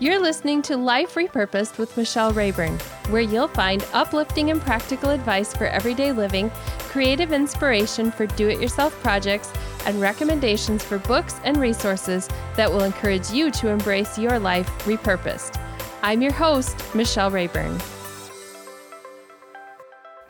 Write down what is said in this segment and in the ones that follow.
You're listening to Life Repurposed with Michelle Rayburn, where you'll find uplifting and practical advice for everyday living, creative inspiration for do it yourself projects, and recommendations for books and resources that will encourage you to embrace your life repurposed. I'm your host, Michelle Rayburn.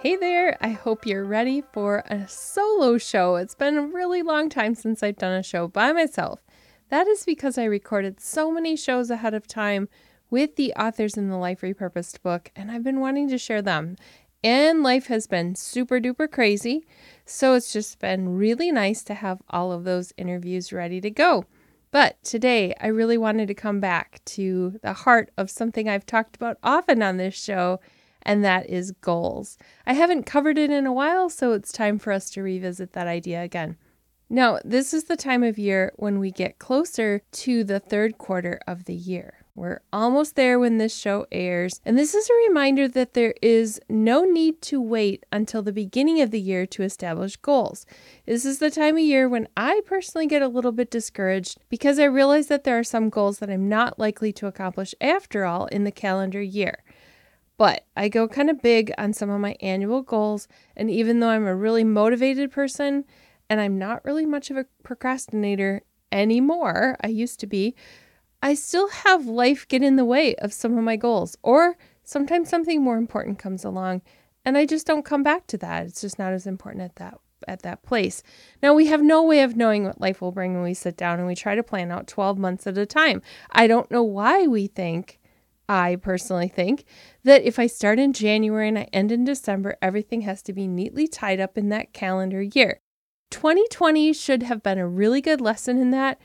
Hey there, I hope you're ready for a solo show. It's been a really long time since I've done a show by myself. That is because I recorded so many shows ahead of time with the authors in the Life Repurposed book, and I've been wanting to share them. And life has been super duper crazy, so it's just been really nice to have all of those interviews ready to go. But today, I really wanted to come back to the heart of something I've talked about often on this show, and that is goals. I haven't covered it in a while, so it's time for us to revisit that idea again. Now, this is the time of year when we get closer to the third quarter of the year. We're almost there when this show airs, and this is a reminder that there is no need to wait until the beginning of the year to establish goals. This is the time of year when I personally get a little bit discouraged because I realize that there are some goals that I'm not likely to accomplish after all in the calendar year. But I go kind of big on some of my annual goals, and even though I'm a really motivated person, and I'm not really much of a procrastinator anymore. I used to be. I still have life get in the way of some of my goals, or sometimes something more important comes along and I just don't come back to that. It's just not as important at that at that place. Now we have no way of knowing what life will bring when we sit down and we try to plan out 12 months at a time. I don't know why we think I personally think that if I start in January and I end in December, everything has to be neatly tied up in that calendar year. 2020 should have been a really good lesson in that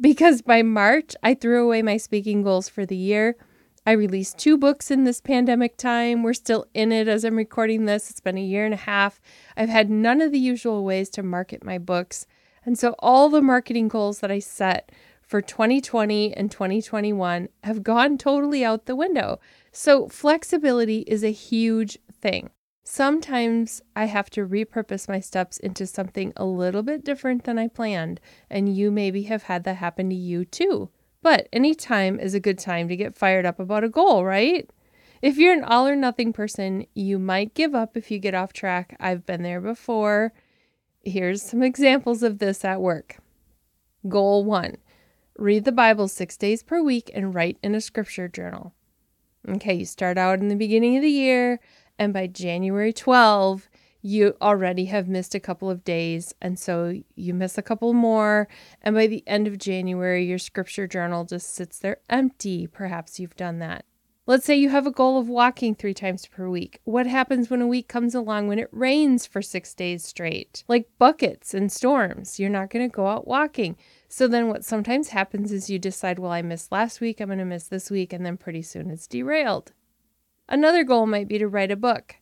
because by March, I threw away my speaking goals for the year. I released two books in this pandemic time. We're still in it as I'm recording this. It's been a year and a half. I've had none of the usual ways to market my books. And so all the marketing goals that I set for 2020 and 2021 have gone totally out the window. So flexibility is a huge thing. Sometimes I have to repurpose my steps into something a little bit different than I planned, and you maybe have had that happen to you too. But any time is a good time to get fired up about a goal, right? If you're an all or nothing person, you might give up if you get off track. I've been there before. Here's some examples of this at work. Goal one read the Bible six days per week and write in a scripture journal. Okay, you start out in the beginning of the year and by January 12, you already have missed a couple of days. And so you miss a couple more. And by the end of January, your scripture journal just sits there empty. Perhaps you've done that. Let's say you have a goal of walking three times per week. What happens when a week comes along when it rains for six days straight? Like buckets and storms. You're not going to go out walking. So then what sometimes happens is you decide, well, I missed last week, I'm going to miss this week, and then pretty soon it's derailed. Another goal might be to write a book.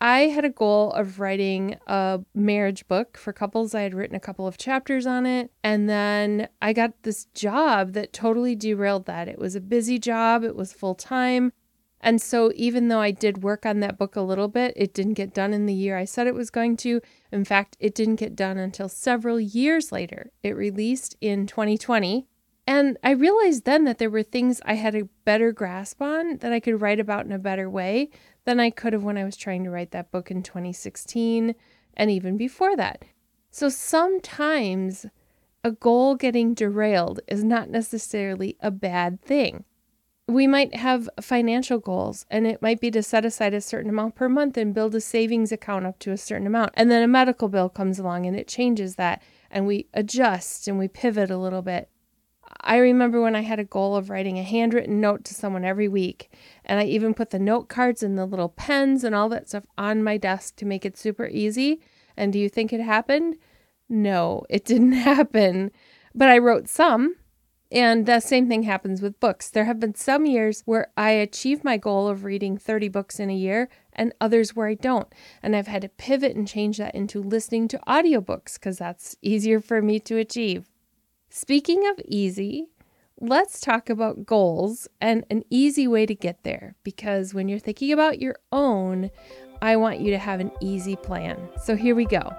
I had a goal of writing a marriage book for couples. I had written a couple of chapters on it. And then I got this job that totally derailed that. It was a busy job, it was full time. And so, even though I did work on that book a little bit, it didn't get done in the year I said it was going to. In fact, it didn't get done until several years later. It released in 2020. And I realized then that there were things I had a better grasp on that I could write about in a better way than I could have when I was trying to write that book in 2016 and even before that. So sometimes a goal getting derailed is not necessarily a bad thing. We might have financial goals, and it might be to set aside a certain amount per month and build a savings account up to a certain amount. And then a medical bill comes along and it changes that, and we adjust and we pivot a little bit. I remember when I had a goal of writing a handwritten note to someone every week. And I even put the note cards and the little pens and all that stuff on my desk to make it super easy. And do you think it happened? No, it didn't happen. But I wrote some. And the same thing happens with books. There have been some years where I achieve my goal of reading 30 books in a year and others where I don't. And I've had to pivot and change that into listening to audiobooks because that's easier for me to achieve. Speaking of easy, let's talk about goals and an easy way to get there because when you're thinking about your own, I want you to have an easy plan. So here we go.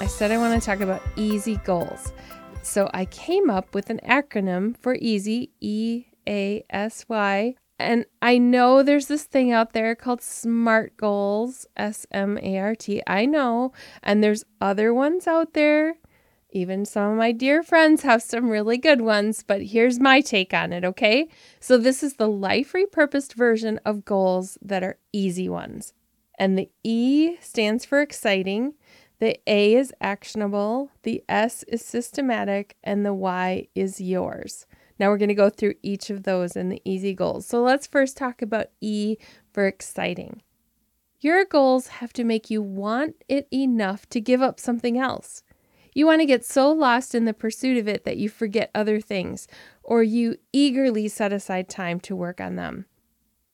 I said I want to talk about easy goals. So I came up with an acronym for EASY, E A S Y. And I know there's this thing out there called SMART goals, S M A R T. I know. And there's other ones out there. Even some of my dear friends have some really good ones, but here's my take on it, okay? So, this is the life repurposed version of goals that are easy ones. And the E stands for exciting, the A is actionable, the S is systematic, and the Y is yours. Now we're going to go through each of those in the easy goals. So let's first talk about E for exciting. Your goals have to make you want it enough to give up something else. You want to get so lost in the pursuit of it that you forget other things, or you eagerly set aside time to work on them.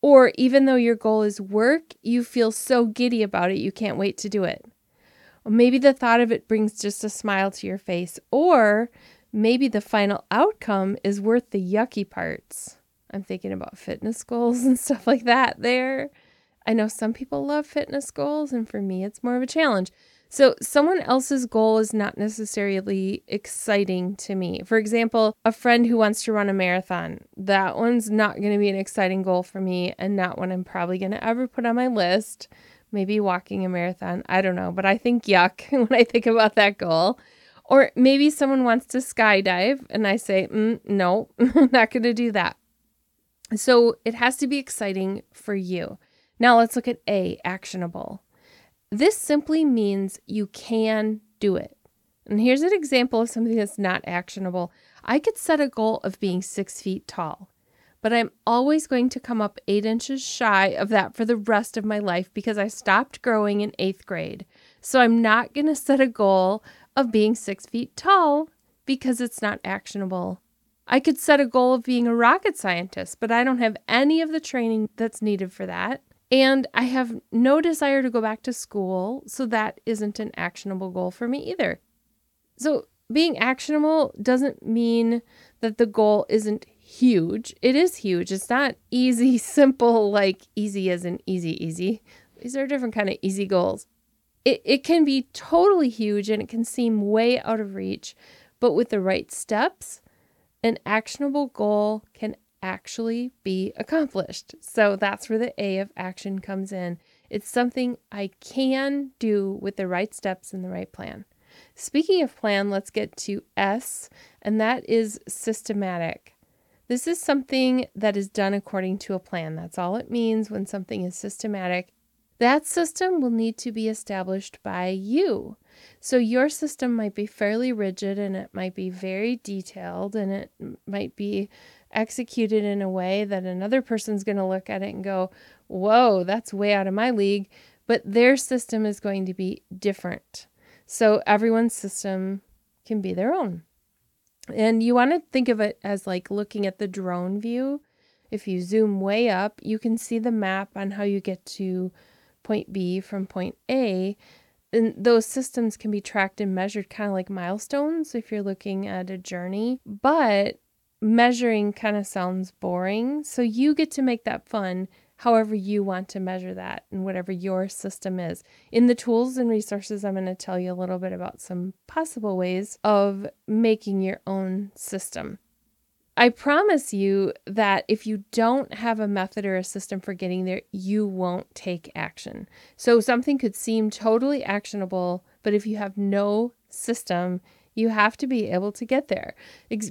Or even though your goal is work, you feel so giddy about it you can't wait to do it. Maybe the thought of it brings just a smile to your face, or maybe the final outcome is worth the yucky parts. I'm thinking about fitness goals and stuff like that there. I know some people love fitness goals, and for me, it's more of a challenge. So, someone else's goal is not necessarily exciting to me. For example, a friend who wants to run a marathon, that one's not going to be an exciting goal for me and not one I'm probably going to ever put on my list maybe walking a marathon. I don't know, but I think yuck when I think about that goal. Or maybe someone wants to skydive and I say, mm, no, I'm not going to do that. So it has to be exciting for you. Now let's look at A, actionable. This simply means you can do it. And here's an example of something that's not actionable. I could set a goal of being six feet tall but I'm always going to come up eight inches shy of that for the rest of my life because I stopped growing in eighth grade. So I'm not going to set a goal of being six feet tall because it's not actionable. I could set a goal of being a rocket scientist, but I don't have any of the training that's needed for that. And I have no desire to go back to school, so that isn't an actionable goal for me either. So, being actionable doesn't mean that the goal isn't huge. It is huge. It's not easy, simple, like easy as in easy, easy. These are different kind of easy goals. It, it can be totally huge and it can seem way out of reach, but with the right steps, an actionable goal can actually be accomplished. So that's where the A of action comes in. It's something I can do with the right steps and the right plan. Speaking of plan, let's get to S, and that is systematic. This is something that is done according to a plan. That's all it means when something is systematic. That system will need to be established by you. So, your system might be fairly rigid and it might be very detailed and it might be executed in a way that another person's going to look at it and go, Whoa, that's way out of my league. But their system is going to be different. So, everyone's system can be their own. And you want to think of it as like looking at the drone view. If you zoom way up, you can see the map on how you get to point B from point A. And those systems can be tracked and measured kind of like milestones if you're looking at a journey. But measuring kind of sounds boring. So you get to make that fun however you want to measure that and whatever your system is. In the tools and resources, I'm going to tell you a little bit about some possible ways of making your own system. I promise you that if you don't have a method or a system for getting there, you won't take action. So something could seem totally actionable, but if you have no system, you have to be able to get there.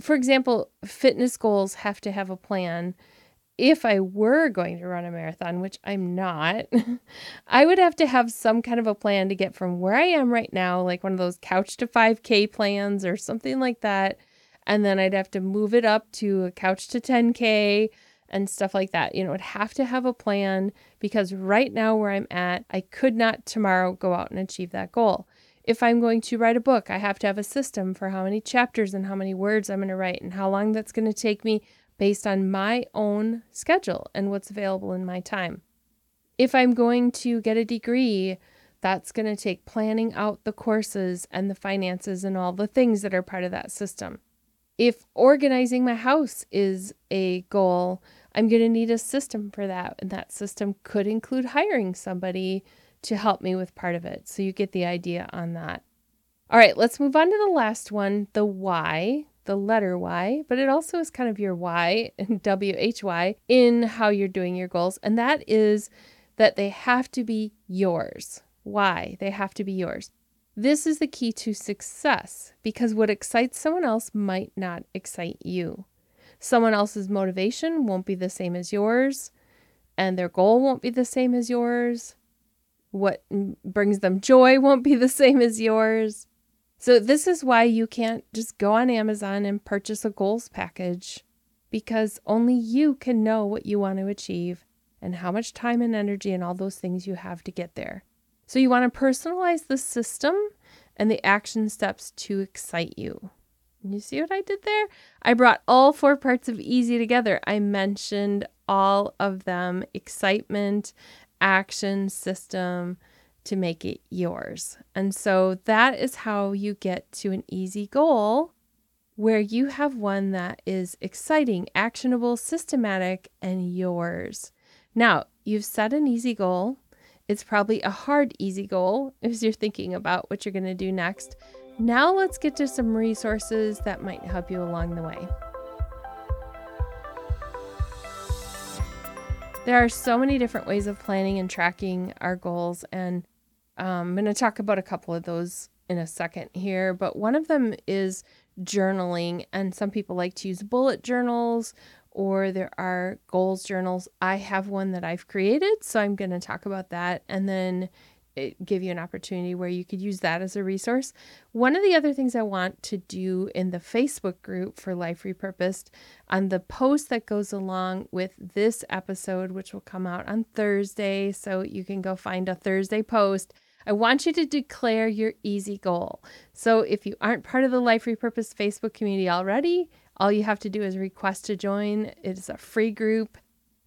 For example, fitness goals have to have a plan if I were going to run a marathon, which I'm not, I would have to have some kind of a plan to get from where I am right now, like one of those couch to 5K plans or something like that. And then I'd have to move it up to a couch to 10K and stuff like that. You know, I'd have to have a plan because right now where I'm at, I could not tomorrow go out and achieve that goal. If I'm going to write a book, I have to have a system for how many chapters and how many words I'm going to write and how long that's going to take me based on my own schedule and what's available in my time. If I'm going to get a degree, that's going to take planning out the courses and the finances and all the things that are part of that system. If organizing my house is a goal, I'm going to need a system for that. And that system could include hiring somebody to help me with part of it. So you get the idea on that. All right, let's move on to the last one the why, the letter Y, but it also is kind of your why, W H Y, in how you're doing your goals. And that is that they have to be yours. Why? They have to be yours. This is the key to success because what excites someone else might not excite you. Someone else's motivation won't be the same as yours, and their goal won't be the same as yours. What brings them joy won't be the same as yours. So, this is why you can't just go on Amazon and purchase a goals package because only you can know what you want to achieve and how much time and energy and all those things you have to get there. So, you want to personalize the system and the action steps to excite you. You see what I did there? I brought all four parts of easy together. I mentioned all of them excitement, action, system to make it yours. And so that is how you get to an easy goal where you have one that is exciting, actionable, systematic, and yours. Now, you've set an easy goal. It's probably a hard, easy goal as you're thinking about what you're going to do next. Now, let's get to some resources that might help you along the way. There are so many different ways of planning and tracking our goals, and um, I'm going to talk about a couple of those in a second here. But one of them is journaling, and some people like to use bullet journals or there are goals journals. I have one that I've created, so I'm going to talk about that. And then it give you an opportunity where you could use that as a resource. One of the other things I want to do in the Facebook group for Life Repurposed on the post that goes along with this episode, which will come out on Thursday, so you can go find a Thursday post. I want you to declare your easy goal. So if you aren't part of the Life Repurposed Facebook community already, all you have to do is request to join. It's a free group.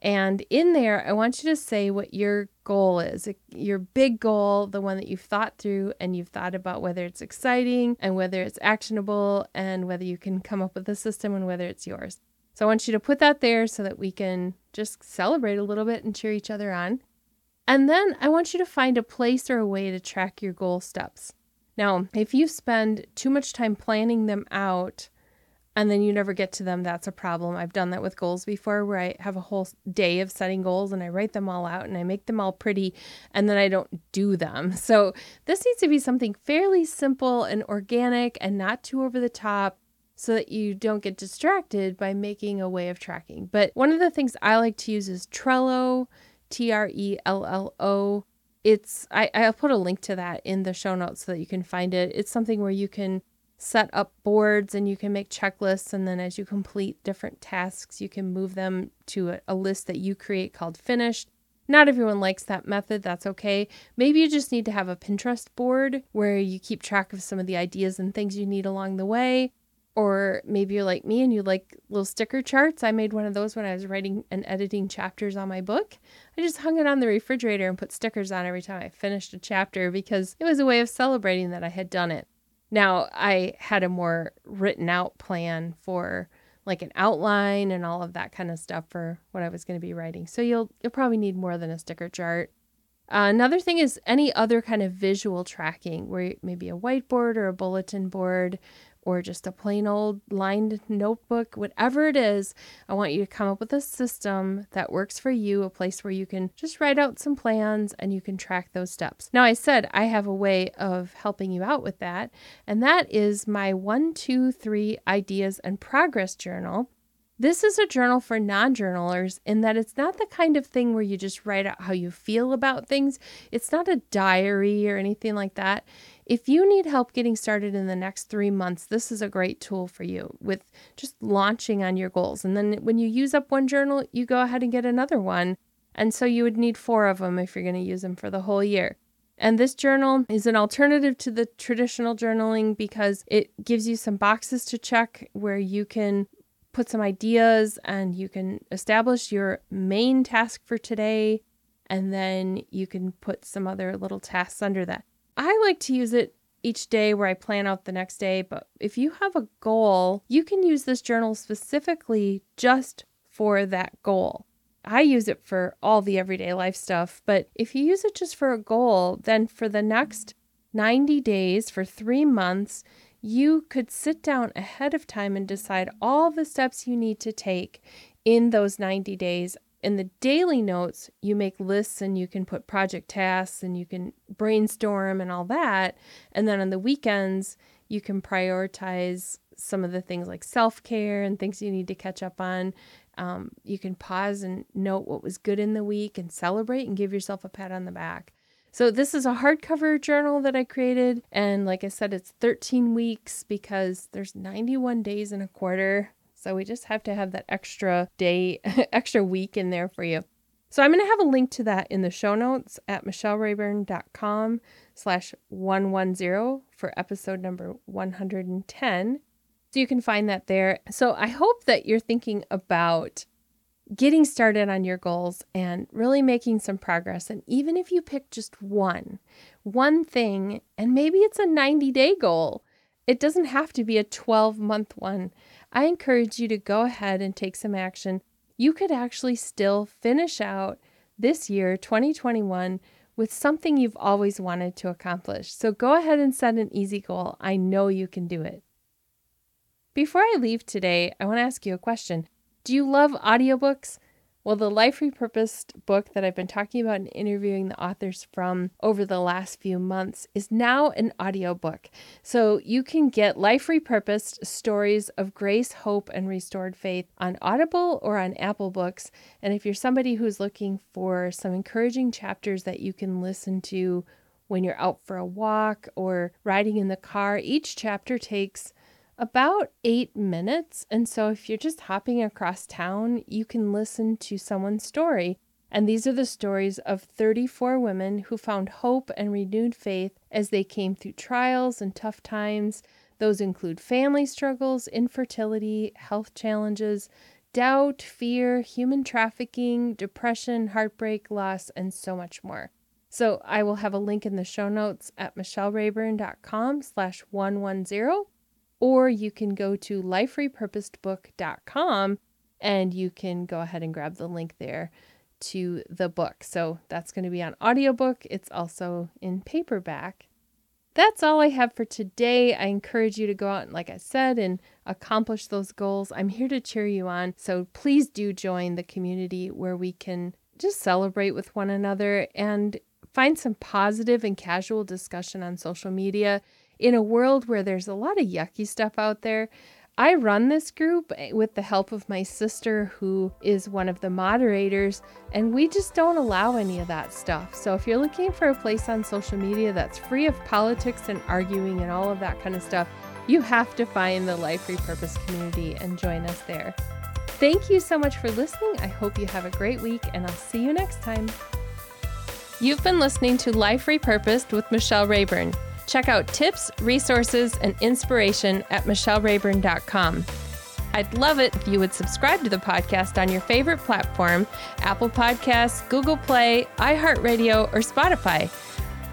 And in there, I want you to say what your goal is your big goal, the one that you've thought through and you've thought about whether it's exciting and whether it's actionable and whether you can come up with a system and whether it's yours. So I want you to put that there so that we can just celebrate a little bit and cheer each other on. And then I want you to find a place or a way to track your goal steps. Now, if you spend too much time planning them out, and then you never get to them, that's a problem. I've done that with goals before where I have a whole day of setting goals and I write them all out and I make them all pretty and then I don't do them. So this needs to be something fairly simple and organic and not too over the top so that you don't get distracted by making a way of tracking. But one of the things I like to use is Trello, T R E L L O. It's I, I'll put a link to that in the show notes so that you can find it. It's something where you can set up boards and you can make checklists. And then as you complete different tasks, you can move them to a, a, list that you create called finished. Not everyone likes that method. That's okay. Maybe you just need to have a Pinterest board where you keep track of some of the ideas and things you need along the way. Or maybe you're like me and you like little sticker charts. I made one of those when I was writing and editing chapters on my book. I just hung it on the refrigerator and put stickers on every time I finished a chapter because it was a way of celebrating that I had done it. Now, I had a more written out plan for like an outline and all of that kind of stuff for what I was going to be writing. So you'll you'll probably need more than a sticker chart. Uh, another thing is any other kind of visual tracking, where maybe a whiteboard or a bulletin board or just a plain old lined notebook, whatever it is, I want you to come up with a system that works for you, a place where you can just write out some plans and you can track those steps. Now, I said I have a way of helping you out with that, and that is my one, two, three ideas and progress journal. This is a journal for non journalers in that it's not the kind of thing where you just write out how you feel about things. It's not a diary or anything like that. If you need help getting started in the next three months, this is a great tool for you with just launching on your goals. And then when you use up one journal, you go ahead and get another one. And so you would need four of them if you're going to use them for the whole year. And this journal is an alternative to the traditional journaling because it gives you some boxes to check where you can put some ideas and you can establish your main task for today. And then you can put some other little tasks under that. I like to use it each day where I plan out the next day, but if you have a goal, you can use this journal specifically just for that goal. I use it for all the everyday life stuff, but if you use it just for a goal, then for the next 90 days for three months, you could sit down ahead of time and decide all the steps you need to take in those 90 days. In the daily notes, you make lists and you can put project tasks and you can brainstorm and all that. And then on the weekends, you can prioritize some of the things like self care and things you need to catch up on. Um, you can pause and note what was good in the week and celebrate and give yourself a pat on the back. So, this is a hardcover journal that I created. And like I said, it's 13 weeks because there's 91 days in a quarter. So, we just have to have that extra day, extra week in there for you. So, I'm going to have a link to that in the show notes at michellerayburn.com slash 110 for episode number 110. So, you can find that there. So, I hope that you're thinking about getting started on your goals and really making some progress. And even if you pick just one, one thing, and maybe it's a 90 day goal, it doesn't have to be a 12 month one. I encourage you to go ahead and take some action. You could actually still finish out this year, 2021, with something you've always wanted to accomplish. So go ahead and set an easy goal. I know you can do it. Before I leave today, I want to ask you a question. Do you love audiobooks? Well, the Life Repurposed book that I've been talking about and interviewing the authors from over the last few months is now an audiobook. So you can get Life Repurposed Stories of Grace, Hope, and Restored Faith on Audible or on Apple Books. And if you're somebody who's looking for some encouraging chapters that you can listen to when you're out for a walk or riding in the car, each chapter takes about eight minutes. And so if you're just hopping across town, you can listen to someone's story. And these are the stories of 34 women who found hope and renewed faith as they came through trials and tough times. Those include family struggles, infertility, health challenges, doubt, fear, human trafficking, depression, heartbreak, loss, and so much more. So I will have a link in the show notes at michellerayburn.com slash 110 or you can go to liferepurposedbook.com and you can go ahead and grab the link there to the book. So that's going to be on audiobook. It's also in paperback. That's all I have for today. I encourage you to go out and, like I said, and accomplish those goals. I'm here to cheer you on. So please do join the community where we can just celebrate with one another and find some positive and casual discussion on social media in a world where there's a lot of yucky stuff out there, I run this group eh, with the help of my sister, who is one of the moderators, and we just don't allow any of that stuff. So if you're looking for a place on social media that's free of politics and arguing and all of that kind of stuff, you have to find the Life Repurposed community and join us there. Thank you so much for listening. I hope you have a great week, and I'll see you next time. You've been listening to Life Repurposed with Michelle Rayburn. Check out tips, resources, and inspiration at michellerayburn.com. I'd love it if you would subscribe to the podcast on your favorite platform Apple Podcasts, Google Play, iHeartRadio, or Spotify.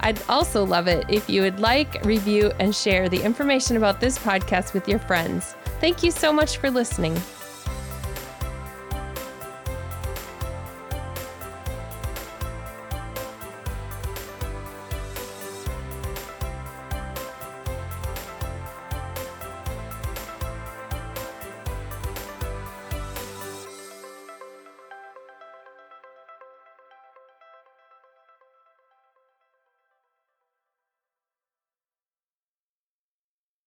I'd also love it if you would like, review, and share the information about this podcast with your friends. Thank you so much for listening.